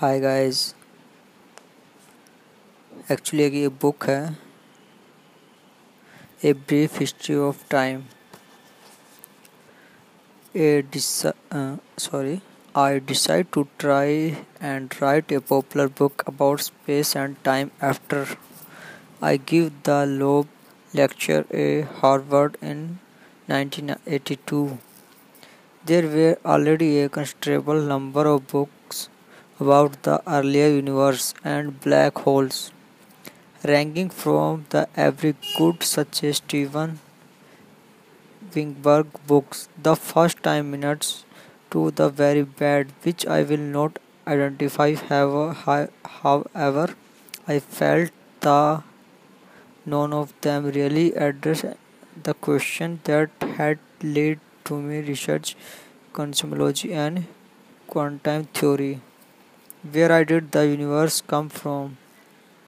हाय guys actually एक ये book है a brief history of time A sorry I decide to try and write a popular book about space and time after I give the Loeb lecture at Harvard in 1982 there were already a considerable number of books about the earlier universe and black holes, ranging from the very good such as Steven Weinberg books, The First Three Minutes, to the very bad, which I will not identify. However, I felt that none of them really addressed the question that had led to me research cosmology and quantum theory. Where I did the universe come from?